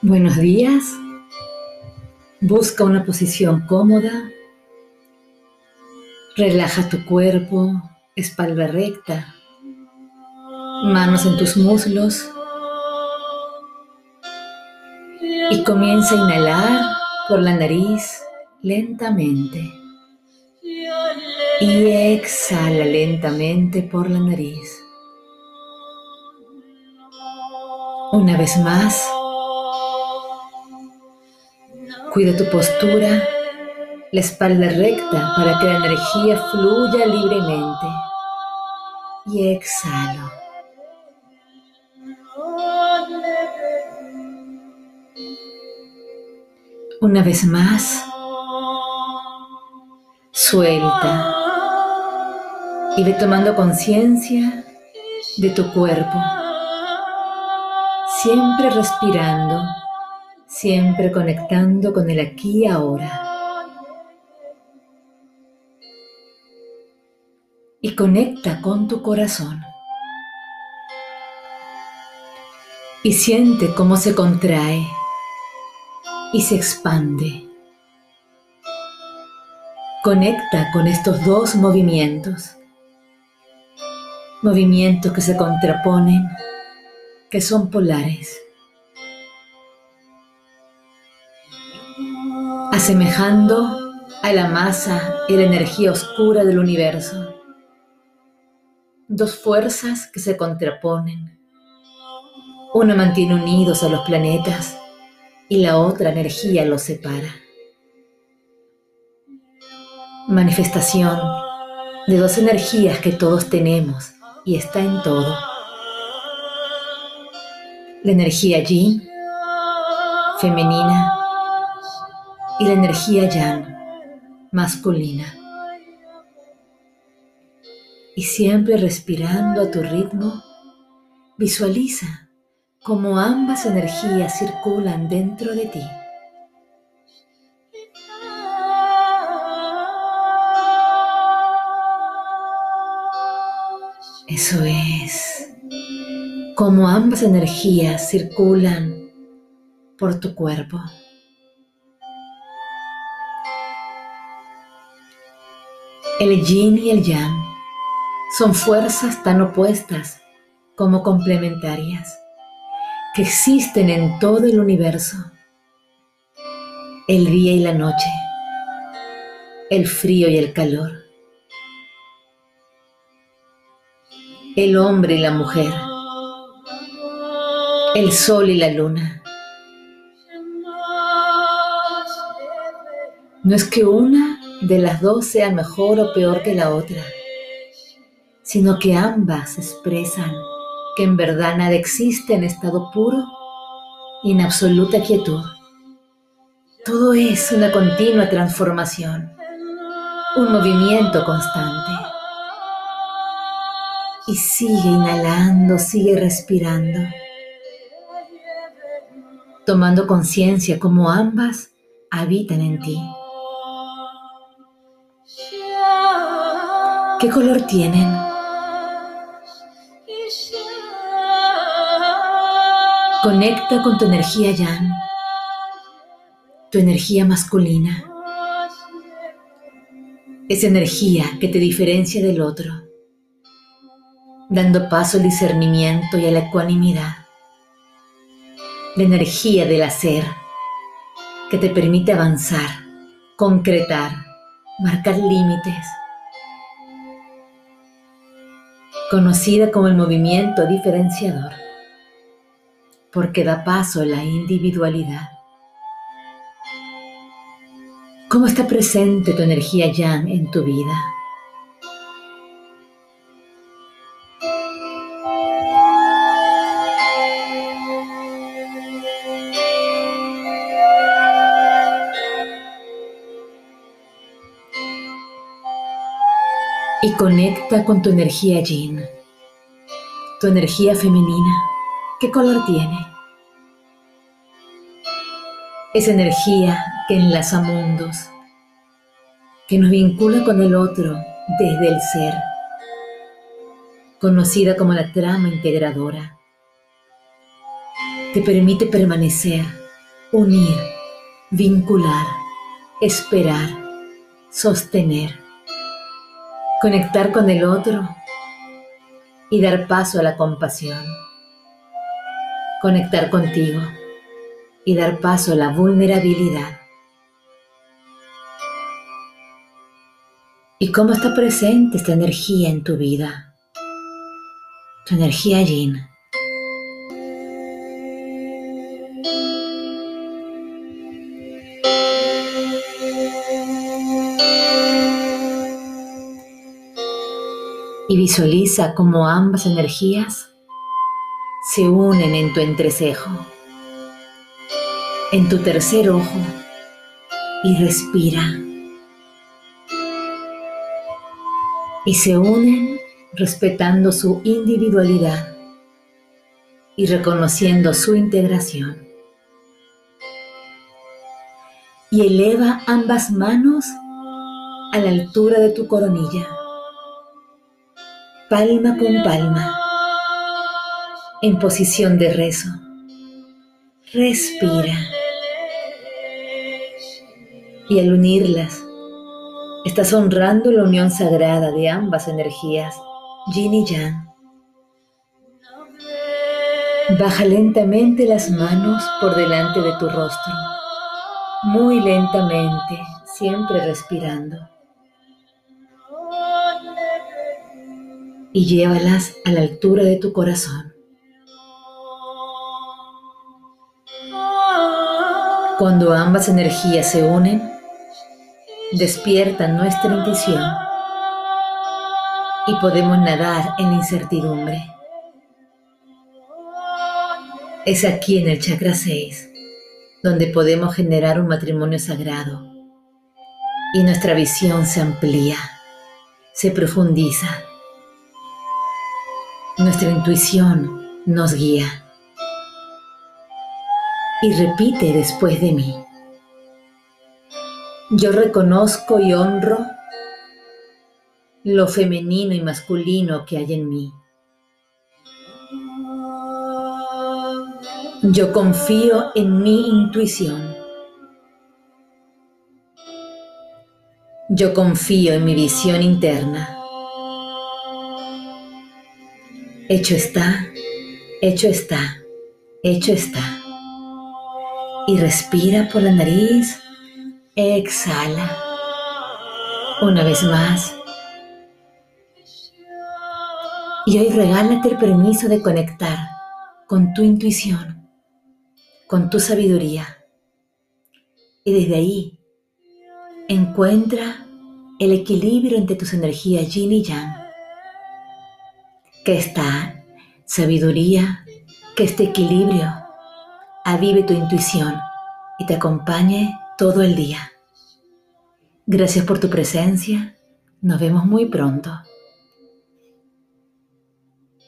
Buenos días. Busca una posición cómoda. Relaja tu cuerpo, espalda recta, manos en tus muslos. Y comienza a inhalar por la nariz lentamente. Y exhala lentamente por la nariz. Una vez más. Cuida tu postura, la espalda recta para que la energía fluya libremente. Y exhalo. Una vez más, suelta y ve tomando conciencia de tu cuerpo, siempre respirando siempre conectando con el aquí y ahora. Y conecta con tu corazón. Y siente cómo se contrae y se expande. Conecta con estos dos movimientos. Movimientos que se contraponen, que son polares. Asemejando a la masa y la energía oscura del universo. Dos fuerzas que se contraponen. Una mantiene unidos a los planetas y la otra energía los separa. Manifestación de dos energías que todos tenemos y está en todo. La energía yin, femenina, y la energía yang, masculina. Y siempre respirando a tu ritmo, visualiza cómo ambas energías circulan dentro de ti. Eso es, como ambas energías circulan por tu cuerpo. El yin y el yang son fuerzas tan opuestas como complementarias que existen en todo el universo. El día y la noche, el frío y el calor, el hombre y la mujer, el sol y la luna. No es que una de las dos sea mejor o peor que la otra, sino que ambas expresan que en verdad nada existe en estado puro y en absoluta quietud. Todo es una continua transformación, un movimiento constante. Y sigue inhalando, sigue respirando, tomando conciencia como ambas habitan en ti. ¿Qué color tienen? Conecta con tu energía yang, tu energía masculina, esa energía que te diferencia del otro, dando paso al discernimiento y a la ecuanimidad, la energía del hacer que te permite avanzar, concretar, marcar límites conocida como el movimiento diferenciador, porque da paso a la individualidad. ¿Cómo está presente tu energía yang en tu vida? Y conecta con tu energía yin, tu energía femenina. ¿Qué color tiene? Esa energía que enlaza mundos, que nos vincula con el otro desde el ser, conocida como la trama integradora. Te permite permanecer unir, vincular, esperar, sostener, conectar con el otro y dar paso a la compasión, conectar contigo y dar paso a la vulnerabilidad. ¿Y cómo está presente esta energía en tu vida? Tu energía yin. Y visualiza cómo ambas energías se unen en tu entrecejo, en tu tercer ojo, y respira. y se unen respetando su individualidad y reconociendo su integración. Y eleva ambas manos a la altura de tu coronilla, palma con palma, en posición de rezo. Respira. Y al unirlas, Estás honrando la unión sagrada de ambas energías, yin y yang. Baja lentamente las manos por delante de tu rostro, muy lentamente, siempre respirando. Y llévalas a la altura de tu corazón. Cuando ambas energías se unen, despierta nuestra intuición y podemos nadar en la incertidumbre. Es aquí en el chakra 6 donde podemos generar un matrimonio sagrado y nuestra visión se amplía, se profundiza. Nuestra intuición nos guía. Y repite después de mí. Yo reconozco y honro lo femenino y masculino que hay en mí. Yo confío en mi intuición. Yo confío en mi visión interna. Hecho está, hecho está, hecho está. Y respira por la nariz Exhala. Una vez más. Y hoy regálate el permiso de conectar con tu intuición, con tu sabiduría. Y desde ahí encuentra el equilibrio entre tus energías yin y yang. Que esta sabiduría, que este equilibrio avive tu intuición y te acompañe todo el día. Gracias por tu presencia. Nos vemos muy pronto.